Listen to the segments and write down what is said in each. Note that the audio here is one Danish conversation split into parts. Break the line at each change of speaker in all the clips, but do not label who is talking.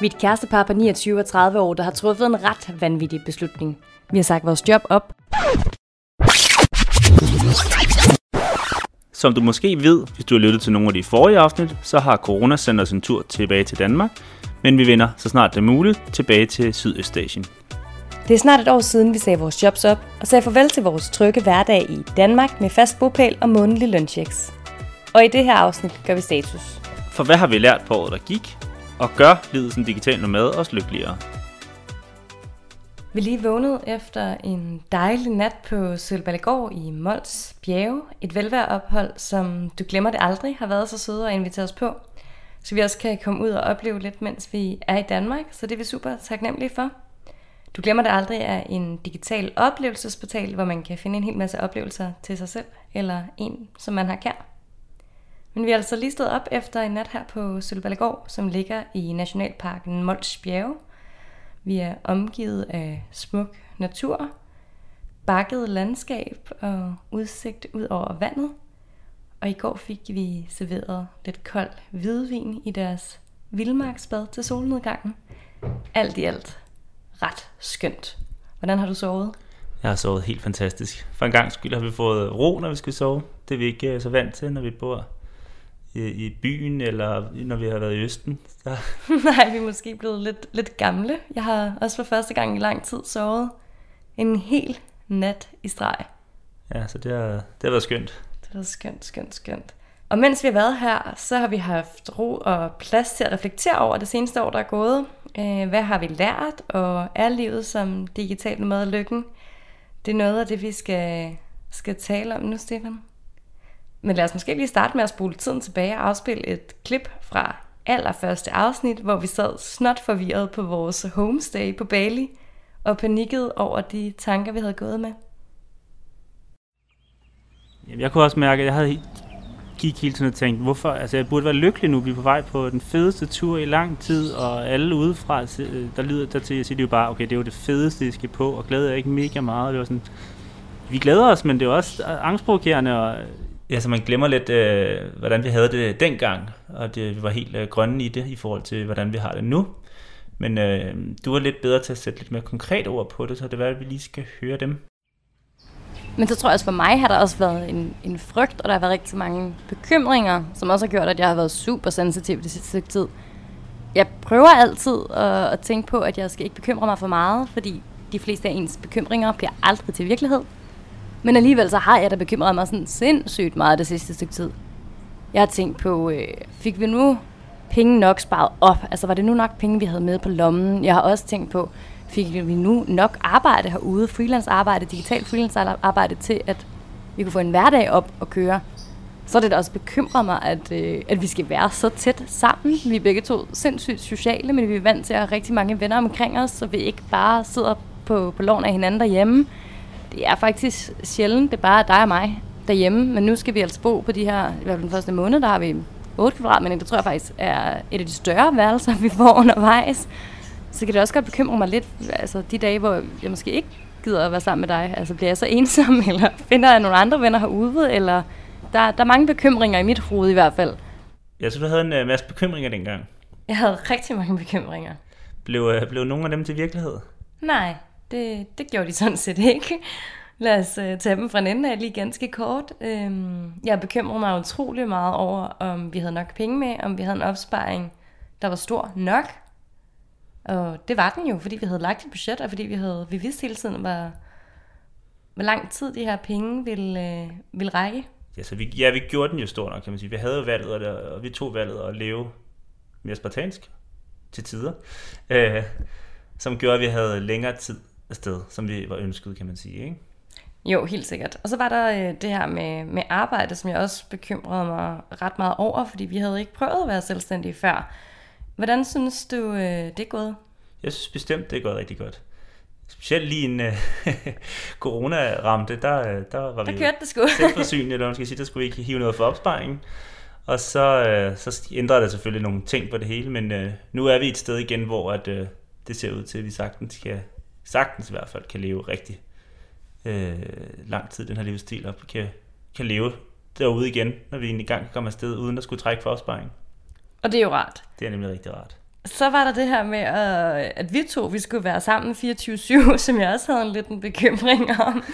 Vi er et kærestepar på 29 og 30 år, der har truffet en ret vanvittig beslutning. Vi har sagt vores job op.
Som du måske ved, hvis du har lyttet til nogle af de forrige afsnit, så har corona sendt os en tur tilbage til Danmark, men vi vender, så snart det er muligt, tilbage til Sydøstasien.
Det er snart et år siden, vi sagde vores jobs op og sagde farvel til vores trygge hverdag i Danmark med fast bopæl og månedlig lønchecks. Og i det her afsnit gør vi status.
For hvad har vi lært på året, der gik, og gør livet som digital nomad os lykkeligere?
Vi lige vågnet efter en dejlig nat på Sølballegård i Mols Bjerge. Et velværeophold, som du glemmer det aldrig har været så søde at invitere os på. Så vi også kan komme ud og opleve lidt, mens vi er i Danmark. Så det er vi super taknemmelige for. Du glemmer det aldrig er en digital oplevelsesportal, hvor man kan finde en hel masse oplevelser til sig selv, eller en, som man har kær. Men vi er altså lige stået op efter en nat her på Sølballegård, som ligger i Nationalparken Mols Bjerge. Vi er omgivet af smuk natur, bakket landskab og udsigt ud over vandet. Og i går fik vi serveret lidt kold hvidvin i deres vildmarksbad til solnedgangen. Alt i alt ret skønt. Hvordan har du sovet?
Jeg har sovet helt fantastisk. For en gang skyld har vi fået ro, når vi skal sove. Det er vi ikke øh, så vant til, når vi bor i, byen, eller når vi har været i Østen. Så.
Nej, vi er måske blevet lidt, lidt gamle. Jeg har også for første gang i lang tid sovet en hel nat i streg.
Ja, så det har, det har været skønt.
Det har været skønt, skønt, skønt. Og mens vi har været her, så har vi haft ro og plads til at reflektere over det seneste år, der er gået. Øh, hvad har vi lært, og er livet som digital nomad lykken? Det er noget af det, vi skal, skal tale om nu, Stefan. Men lad os måske lige starte med at spole tiden tilbage og afspille et klip fra allerførste afsnit, hvor vi sad snot forvirret på vores homestay på Bali og panikkede over de tanker, vi havde gået med.
Jeg kunne også mærke, at jeg havde gik hele tiden og tænkte, hvorfor, altså jeg burde være lykkelig nu, vi er på vej på den fedeste tur i lang tid, og alle udefra, øh, der lyder der til, siger de jo bare, okay, det er jo det fedeste, I skal på, og glæder jeg ikke mega meget, det var sådan, vi glæder os, men det er også øh, angstprovokerende, og Ja, så man glemmer lidt, øh, hvordan vi havde det dengang, og det, vi var helt øh, grønne i det, i forhold til, hvordan vi har det nu. Men øh, du er lidt bedre til at sætte lidt mere konkret ord på det, så det er at vi lige skal høre dem.
Men så tror jeg også for mig har der også været en, en frygt, og der har været rigtig mange bekymringer, som også har gjort, at jeg har været super sensitiv det sidste stykke tid. Jeg prøver altid at, at tænke på, at jeg skal ikke bekymre mig for meget, fordi de fleste af ens bekymringer bliver aldrig til virkelighed. Men alligevel så har jeg da bekymret mig sådan sindssygt meget det sidste stykke tid. Jeg har tænkt på, øh, fik vi nu penge nok sparet op? Altså var det nu nok penge, vi havde med på lommen? Jeg har også tænkt på, fik vi nu nok arbejde herude, freelance arbejde, digital freelance arbejde til, at vi kunne få en hverdag op og køre? Så er det da også bekymrer mig, at, øh, at vi skal være så tæt sammen. Vi er begge to sindssygt sociale, men vi er vant til at have rigtig mange venner omkring os, så vi ikke bare sidder på, på loven af hinanden derhjemme det er faktisk sjældent, det er bare dig og mig derhjemme, men nu skal vi altså bo på de her, i hvert fald den første måned, der har vi 8 kvadratmeter, det tror jeg faktisk er et af de større værelser, vi får undervejs. Så kan det også godt bekymre mig lidt, altså de dage, hvor jeg måske ikke gider at være sammen med dig, altså bliver jeg så ensom, eller finder jeg nogle andre venner herude, eller der, der er mange bekymringer i mit hoved i hvert fald.
Jeg synes, du havde en uh, masse bekymringer dengang.
Jeg havde rigtig mange bekymringer.
Blev, uh, blev nogle af dem til virkelighed?
Nej, det, det gjorde de sådan set ikke. Lad os øh, tage dem fra en ende af lige ganske kort. Øhm, jeg bekymrede mig utrolig meget over, om vi havde nok penge med, om vi havde en opsparing, der var stor nok. Og det var den jo, fordi vi havde lagt et budget, og fordi vi havde vi vidste hele tiden, hvor, hvor lang tid de her penge ville, øh, ville række.
Ja, så vi, ja, vi gjorde den jo stor nok, kan man sige. Vi havde valget, og, og vi tog valget at leve mere spartansk til tider, øh, som gjorde, at vi havde længere tid afsted, som vi var ønsket, kan man sige, ikke?
Jo, helt sikkert. Og så var der øh, det her med, med arbejde, som jeg også bekymrede mig ret meget over, fordi vi havde ikke prøvet at være selvstændige før. Hvordan synes du, øh, det er gået?
Jeg synes bestemt, det er gået rigtig godt. Specielt lige en uh, corona ramte, der, øh, der var
der
vi
kørte det sgu.
selvforsynende, eller man skal sige, der skulle vi ikke hive noget for opsparingen. Og så, så ændrede det selvfølgelig nogle ting på det hele, men nu er vi et sted igen, hvor at, det ser ud til, at vi sagtens kan, sagtens i hvert fald kan leve rigtig øh, lang tid, den her livsstil, og kan, kan leve derude igen, når vi egentlig gang kommer afsted, uden at skulle trække for opsparing.
Og det er jo rart.
Det er nemlig rigtig rart.
så var der det her med, at, at vi to vi skulle være sammen 24-7, som jeg også havde en lidt en bekymring om.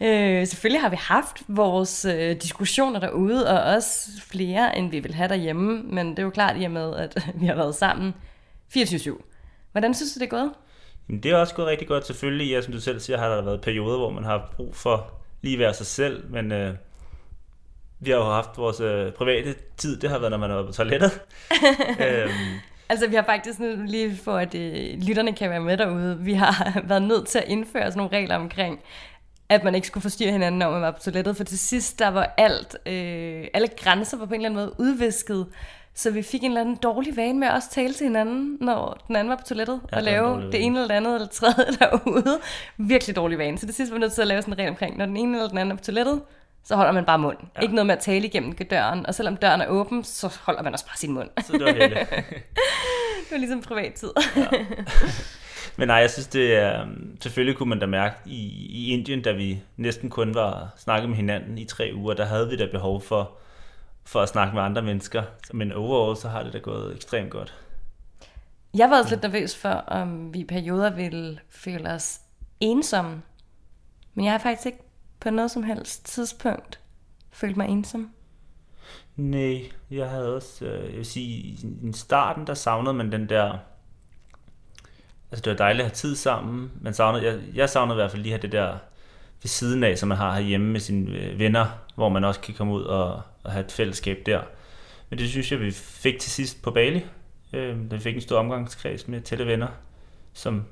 Øh, selvfølgelig har vi haft vores øh, diskussioner derude, og også flere, end vi vil have derhjemme, men det er jo klart i og med, at vi har været sammen 24-7. Hvordan synes du, det er gået?
Jamen, det er også gået rigtig godt. Selvfølgelig, ja, som du selv siger, har der været perioder, hvor man har brug for lige at være sig selv, men øh, vi har jo haft vores øh, private tid, det har været, når man har været på toilettet. øhm,
Altså, vi har faktisk nu lige for, at øh, lytterne kan være med derude, vi har været nødt til at indføre sådan nogle regler omkring, at man ikke skulle forstyrre hinanden, når man var på toilettet, for til sidst, der var alt, øh, alle grænser var på en eller anden måde udvisket, så vi fik en eller anden dårlig vane med at også tale til hinanden, når den anden var på toilettet,
Ja,
og
det
lave det ene eller det andet eller det tredje derude. Virkelig dårlig vane. Så det sidste var nødt til at lave sådan en regel omkring, når den ene eller den anden er på toilettet, så holder man bare mund.
Ja.
Ja. Ikke noget med at tale igennem døren, og selvom døren er åben, så holder man også bare sin mund.
så det var heldigt.
det var ligesom privattid.
Men nej, jeg synes, det er... Selvfølgelig kunne man da mærke i, i Indien, da vi næsten kun var snakket med hinanden i tre uger, der havde vi da behov for, for at snakke med andre mennesker. Men overall, så har det da gået ekstremt godt.
Jeg var også lidt nervøs for, om vi i perioder ville føle os ensomme. Men jeg har faktisk ikke på noget som helst tidspunkt følt mig ensom.
Nej, jeg havde også, øh, jeg vil sige, i starten, der savnede man den der, altså det var dejligt at have tid sammen, man savnede, jeg, jeg savnede i hvert fald lige at have det der ved siden af, som man har herhjemme med sine øh, venner, hvor man også kan komme ud og, og have et fællesskab der. Men det synes jeg, vi fik til sidst på Bali, øh, vi fik en stor omgangskreds med tætte venner, som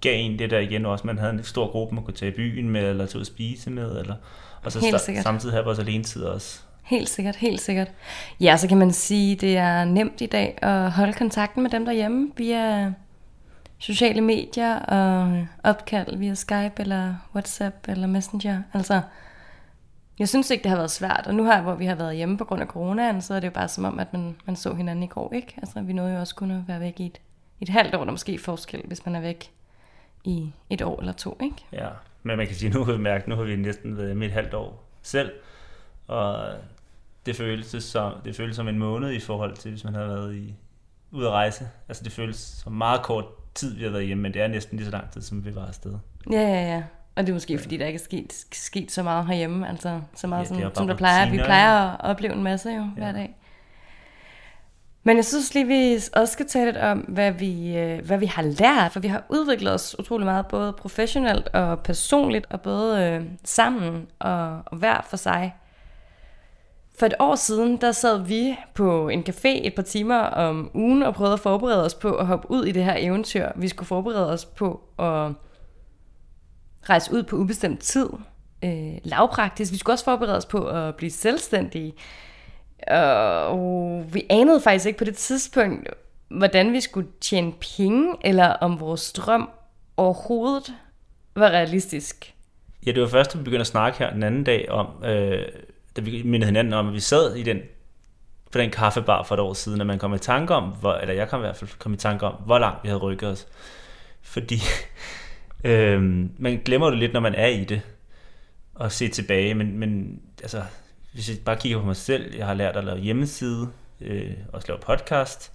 gav en det der igen også, man havde en stor gruppe, man kunne tage i byen med, eller tage ud at spise med, eller, og så sta- samtidig have vores alenetid også.
Helt sikkert, helt sikkert. Ja, så kan man sige, det er nemt i dag at holde kontakten med dem derhjemme via sociale medier og opkald via Skype eller WhatsApp eller Messenger. Altså, jeg synes ikke, det har været svært. Og nu her, hvor vi har været hjemme på grund af coronaen, så er det jo bare som om, at man, man så hinanden i går, ikke? Altså, vi nåede jo også kun at være væk i et, et halvt år, der måske forskel, hvis man er væk i et år eller to, ikke?
Ja, men man kan sige, nu har vi mærket, nu har vi næsten været hjemme et halvt år selv, og det føles som, det føles som en måned i forhold til, hvis man havde været i, ude at rejse. Altså det føles som meget kort tid, vi har været hjemme, men det er næsten lige så lang tid, som vi var afsted.
Ja, ja, ja. Og det er måske, fordi der ikke er sket, sket så meget herhjemme, altså så meget,
Ja,
som, som der plejer. Vi
rutiner,
plejer at opleve en masse jo, hver dag. Men jeg synes lige, vi også skal tale lidt om, hvad vi, øh, hvad vi har lært, for vi har udviklet os utrolig meget, både professionelt og personligt, og både øh, sammen og, og hver for sig. For et år siden, der sad vi på en café et par timer om ugen og prøvede at forberede os på at hoppe ud i det her eventyr. Vi skulle forberede os på at rejse ud på ubestemt tid. Øh, lavpraktisk. Vi skulle også forberede os på at blive selvstændige. Og vi anede faktisk ikke på det tidspunkt, hvordan vi skulle tjene penge, eller om vores drøm overhovedet var realistisk.
Ja, det var først, da vi begyndte at snakke her den anden dag om, øh, da vi mindede hinanden om, at vi sad i den, på den kaffebar for et år siden, at man kom i tanke om, hvor, eller jeg kom i hvert fald kom i tanke om, hvor langt vi havde rykket os. Fordi øh, man glemmer det lidt, når man er i det, og se tilbage, men, men altså, hvis jeg bare kigger på mig selv, jeg har lært at lave hjemmeside, øh, også lave podcast.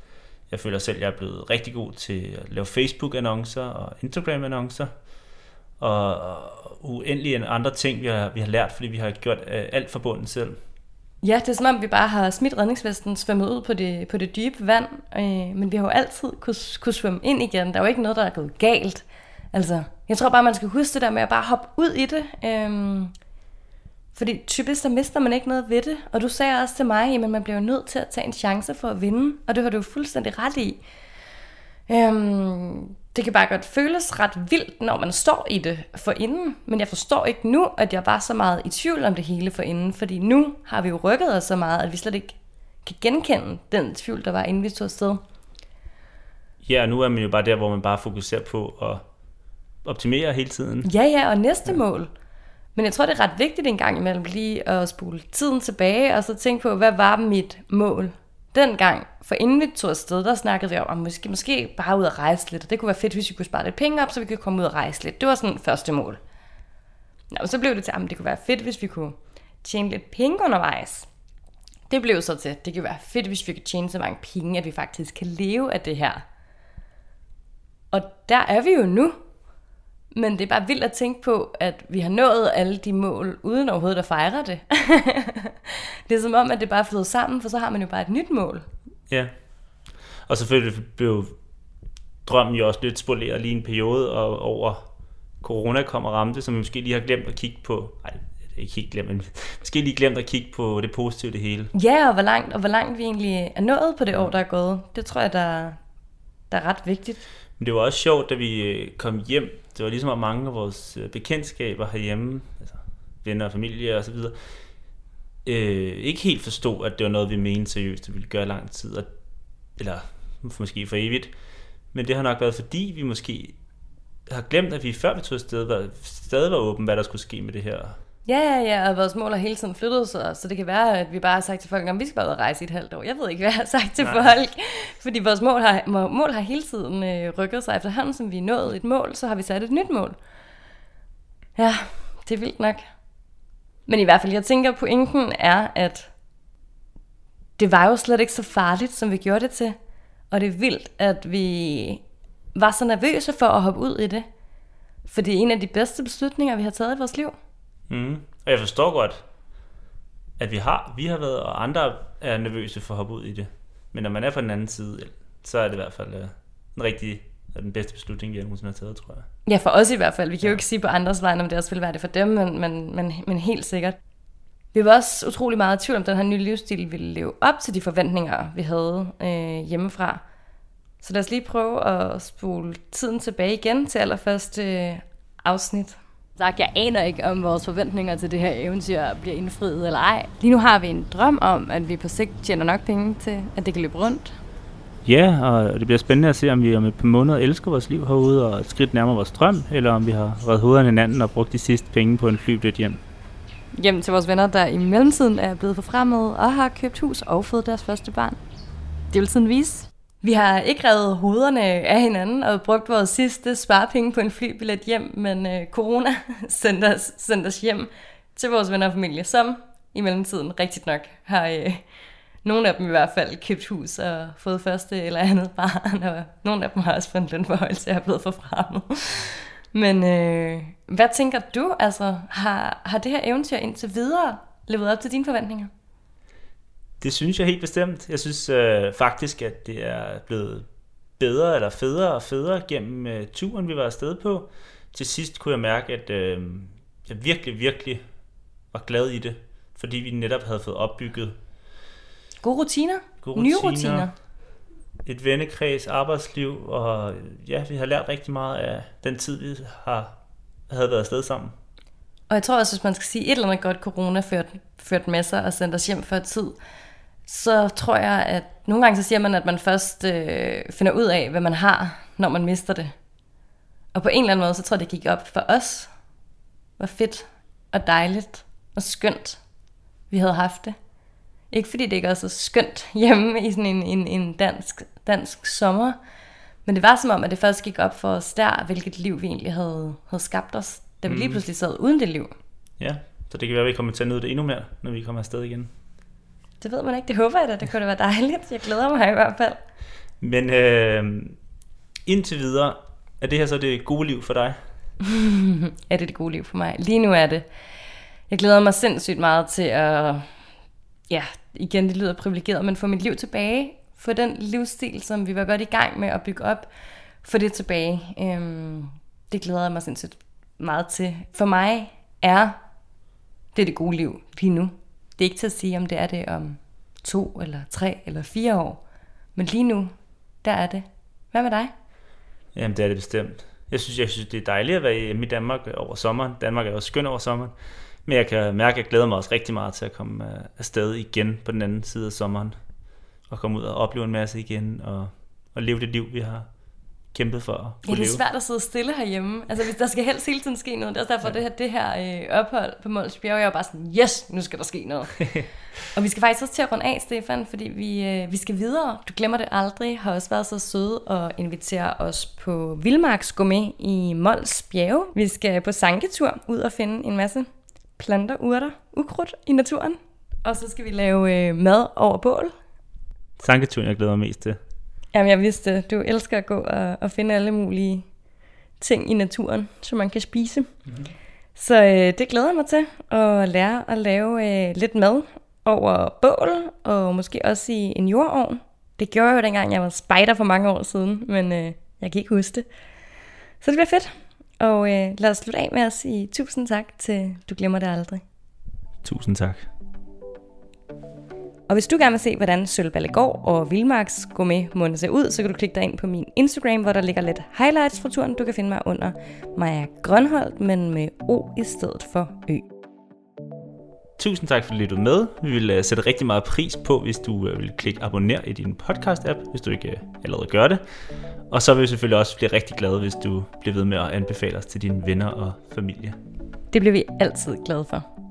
Jeg føler selv, at jeg er blevet rigtig god til at lave Facebook-annoncer og Instagram-annoncer og, og uendelig en andre ting, vi har, vi har lært, fordi vi har gjort øh, alt forbundet selv.
Ja, det er som om, vi bare har smidt redningsvesten, svømmet ud på det, på det dybe vand, øh, men vi har jo altid kunne, kunne svømme ind igen. Der er jo ikke noget, der er gået galt. Altså, jeg tror bare, man skal huske det der med at bare hoppe ud i det. Øhm, fordi typisk, så mister man ikke noget ved det. Og du sagde også til mig, at man bliver jo nødt til at tage en chance for at vinde. Og det har du jo fuldstændig ret i. Øhm, det kan bare godt føles ret vildt, når man står i det for inden. Men jeg forstår ikke nu, at jeg var så meget i tvivl om det hele for inden. Fordi nu har vi jo rykket os så meget, at vi slet ikke kan genkende den tvivl, der var, inden vi tog afsted.
Ja, nu er man jo bare der, hvor man bare fokuserer på at optimere hele tiden.
Ja, ja, og næste mål. Men jeg tror, det er ret vigtigt en gang imellem lige at spole tiden tilbage, og så tænke på, hvad var mit mål dengang? For inden vi tog afsted, der snakkede vi om, at måske, måske bare ud at rejse lidt, og det kunne være fedt, hvis vi kunne spare lidt penge op, så vi kunne komme ud og rejse lidt. Det var sådan første mål. Nå, men så blev det til, at det kunne være fedt, hvis vi kunne tjene lidt penge undervejs. det blev så til, det kan være fedt, hvis vi kan tjene så mange penge, at vi faktisk kan leve af det her. Og der er vi jo nu. Men det er bare vildt at tænke på, at vi har nået alle de mål, uden overhovedet at fejre det. det er som om, at det bare er sammen, for så har man jo bare et nyt mål.
Ja. Og selvfølgelig blev drømmen jo også lidt spoleret lige en periode og over corona kom og ramte, som vi måske lige har glemt at kigge på. Nej, ikke helt glemt, men måske lige glemt at kigge på det positive det hele.
Ja, og hvor langt, og hvor langt vi egentlig er nået på det år, der er gået. Det tror jeg, der, der er ret vigtigt.
Men det var også sjovt, da vi øh, kom hjem. Det var ligesom, at mange af vores øh, bekendtskaber herhjemme, altså venner og familie og så videre, øh, ikke helt forstod, at det var noget, vi mente seriøst, at vi ville gøre lang tid, og, eller måske for evigt. Men det har nok været, fordi vi måske har glemt, at vi før vi tog afsted, var, stadig var åben, hvad der skulle ske med det her.
Ja, ja, ja, og vores mål har hele tiden flyttet sig, så det kan være, at vi bare har sagt til folk, at vi skal bare ud og rejse i et halvt år. Jeg ved ikke, hvad jeg har sagt til Nej. folk, fordi vores mål har, mål har hele tiden øh, rykket sig efterhånden, som vi er nået et mål, så har vi sat et nyt mål. Ja, det er vildt nok. Men i hvert fald, jeg tænker, pointen er, at det var jo slet ikke så farligt, som vi gjorde det til. Og det er vildt, at vi var så nervøse for at hoppe ud i det. For det er en af de bedste beslutninger, vi har taget i vores liv.
Mm. Og jeg forstår godt, at vi har, vi har været, og andre er nervøse for at hoppe ud i det. Men når man er på den anden side, så er det i hvert fald den rigtige og den bedste beslutning, vi nogensinde har taget, tror jeg.
Ja, for os i hvert fald. Vi kan ja. jo ikke sige på andres vej, om det også vil være det for dem, men, men, men, men helt sikkert. Vi var også utrolig meget i tvivl om, den her nye livsstil ville leve op til de forventninger, vi havde øh, hjemmefra. Så lad os lige prøve at spole tiden tilbage igen til allerførste øh, afsnit. Sagt, jeg aner ikke, om vores forventninger til det her eventyr bliver indfriet eller ej. Lige nu har vi en drøm om, at vi på sigt tjener nok penge til, at det kan løbe rundt.
Ja, og det bliver spændende at se, om vi om et par måneder elsker vores liv herude og et skridt nærmere vores drøm, eller om vi har reddet hovederne hinanden og brugt de sidste penge på en flybillet hjem.
Hjem til vores venner, der i mellemtiden er blevet forfremmet og har købt hus og fået deres første barn. Det vil tiden vise. Vi har ikke revet hovederne af hinanden og brugt vores sidste sparepenge på en flybillet hjem, men øh, corona sendte os, sendte os hjem til vores venner og familie, som i mellemtiden rigtigt nok har øh, nogle af dem i hvert fald købt hus og fået første eller andet barn, og nogle af dem har også fået en lønforhøjelse og er blevet forfremmet. Men øh, hvad tænker du? Altså, har, har det her eventyr indtil videre levet op til dine forventninger?
Det synes jeg helt bestemt. Jeg synes øh, faktisk, at det er blevet bedre eller federe og federe gennem øh, turen, vi var afsted på. Til sidst kunne jeg mærke, at øh, jeg virkelig, virkelig var glad i det, fordi vi netop havde fået opbygget
Gode rutiner. Gode. Nye rutiner.
Et vennekreds, arbejdsliv, og ja, vi har lært rigtig meget af den tid, vi har, havde været afsted sammen.
Og jeg tror også, hvis man skal sige et eller andet godt, corona ført, ført med sig og sendt os hjem før tid, så tror jeg, at nogle gange så siger man, at man først øh, finder ud af, hvad man har, når man mister det. Og på en eller anden måde, så tror jeg, det gik op for os, hvor fedt og dejligt og skønt vi havde haft det. Ikke fordi det ikke er så skønt hjemme i sådan en, en, en dansk, dansk sommer, men det var som om, at det først gik op for os der, hvilket liv vi egentlig havde, havde skabt os, da vi mm. lige pludselig sad uden det liv.
Ja, så det kan være, at vi kommer til at nyde det endnu mere, når vi kommer afsted igen.
Det ved man ikke. Det håber jeg da. Det kunne da være dejligt. Jeg glæder mig i hvert fald.
Men øh, indtil videre, er det her så det gode liv for dig?
er det det gode liv for mig? Lige nu er det. Jeg glæder mig sindssygt meget til at, ja, igen, det lyder privilegeret, men få mit liv tilbage. Få den livsstil, som vi var godt i gang med at bygge op, få det tilbage. Øhm, det glæder jeg mig sindssygt meget til. For mig er det det gode liv lige nu. Det er ikke til at sige, om det er det om to, eller tre, eller fire år. Men lige nu, der er det. Hvad med dig?
Jamen, det er det bestemt. Jeg synes, jeg synes, det er dejligt at være hjemme i Danmark over sommeren. Danmark er også skøn over sommeren. Men jeg kan mærke, at jeg glæder mig også rigtig meget til at komme øh, afsted igen på den anden side af sommeren. Og komme ud og opleve en masse igen, og, og leve det liv, vi har kæmpet for at
Ja, det er svært at sidde stille herhjemme. Altså, hvis der skal helst hele tiden ske noget. Det er derfor, ja. det her, det her øh, ophold på Måls Bjerg, jeg er bare sådan, yes, nu skal der ske noget. og vi skal faktisk også til at runde af, Stefan, fordi vi, øh, vi skal videre. Du glemmer det aldrig. Har også været så søde og invitere os på Vildmarks Gourmet i Mols Bjerge. Vi skal på sanketur ud og finde en masse planter, urter, ukrudt i naturen. Og så skal vi lave øh, mad over bål.
Sanketuren, jeg glæder mig mest til.
Jamen, jeg vidste, du elsker at gå og, og finde alle mulige ting i naturen, som man kan spise. Mm-hmm. Så øh, det glæder jeg mig til at lære at lave øh, lidt mad over bål, og måske også i en jordovn. Det gjorde jeg jo dengang, jeg var spejder for mange år siden, men øh, jeg kan ikke huske det. Så det bliver fedt. Og øh, lad os slutte af med at sige tusind tak til Du Glemmer Det Aldrig.
Tusind tak.
Og hvis du gerne vil se, hvordan Sølvballegård og Vildmarks Gourmet måned ser ud, så kan du klikke dig ind på min Instagram, hvor der ligger lidt highlights fra turen. Du kan finde mig under Maja Grønholdt, men med O i stedet for Ø.
Tusind tak, fordi du lyttede med. Vi vil uh, sætte rigtig meget pris på, hvis du uh, vil klikke abonner i din podcast-app, hvis du ikke uh, allerede gør det. Og så vil vi selvfølgelig også blive rigtig glade, hvis du bliver ved med at anbefale os til dine venner og familie.
Det bliver vi altid glade for.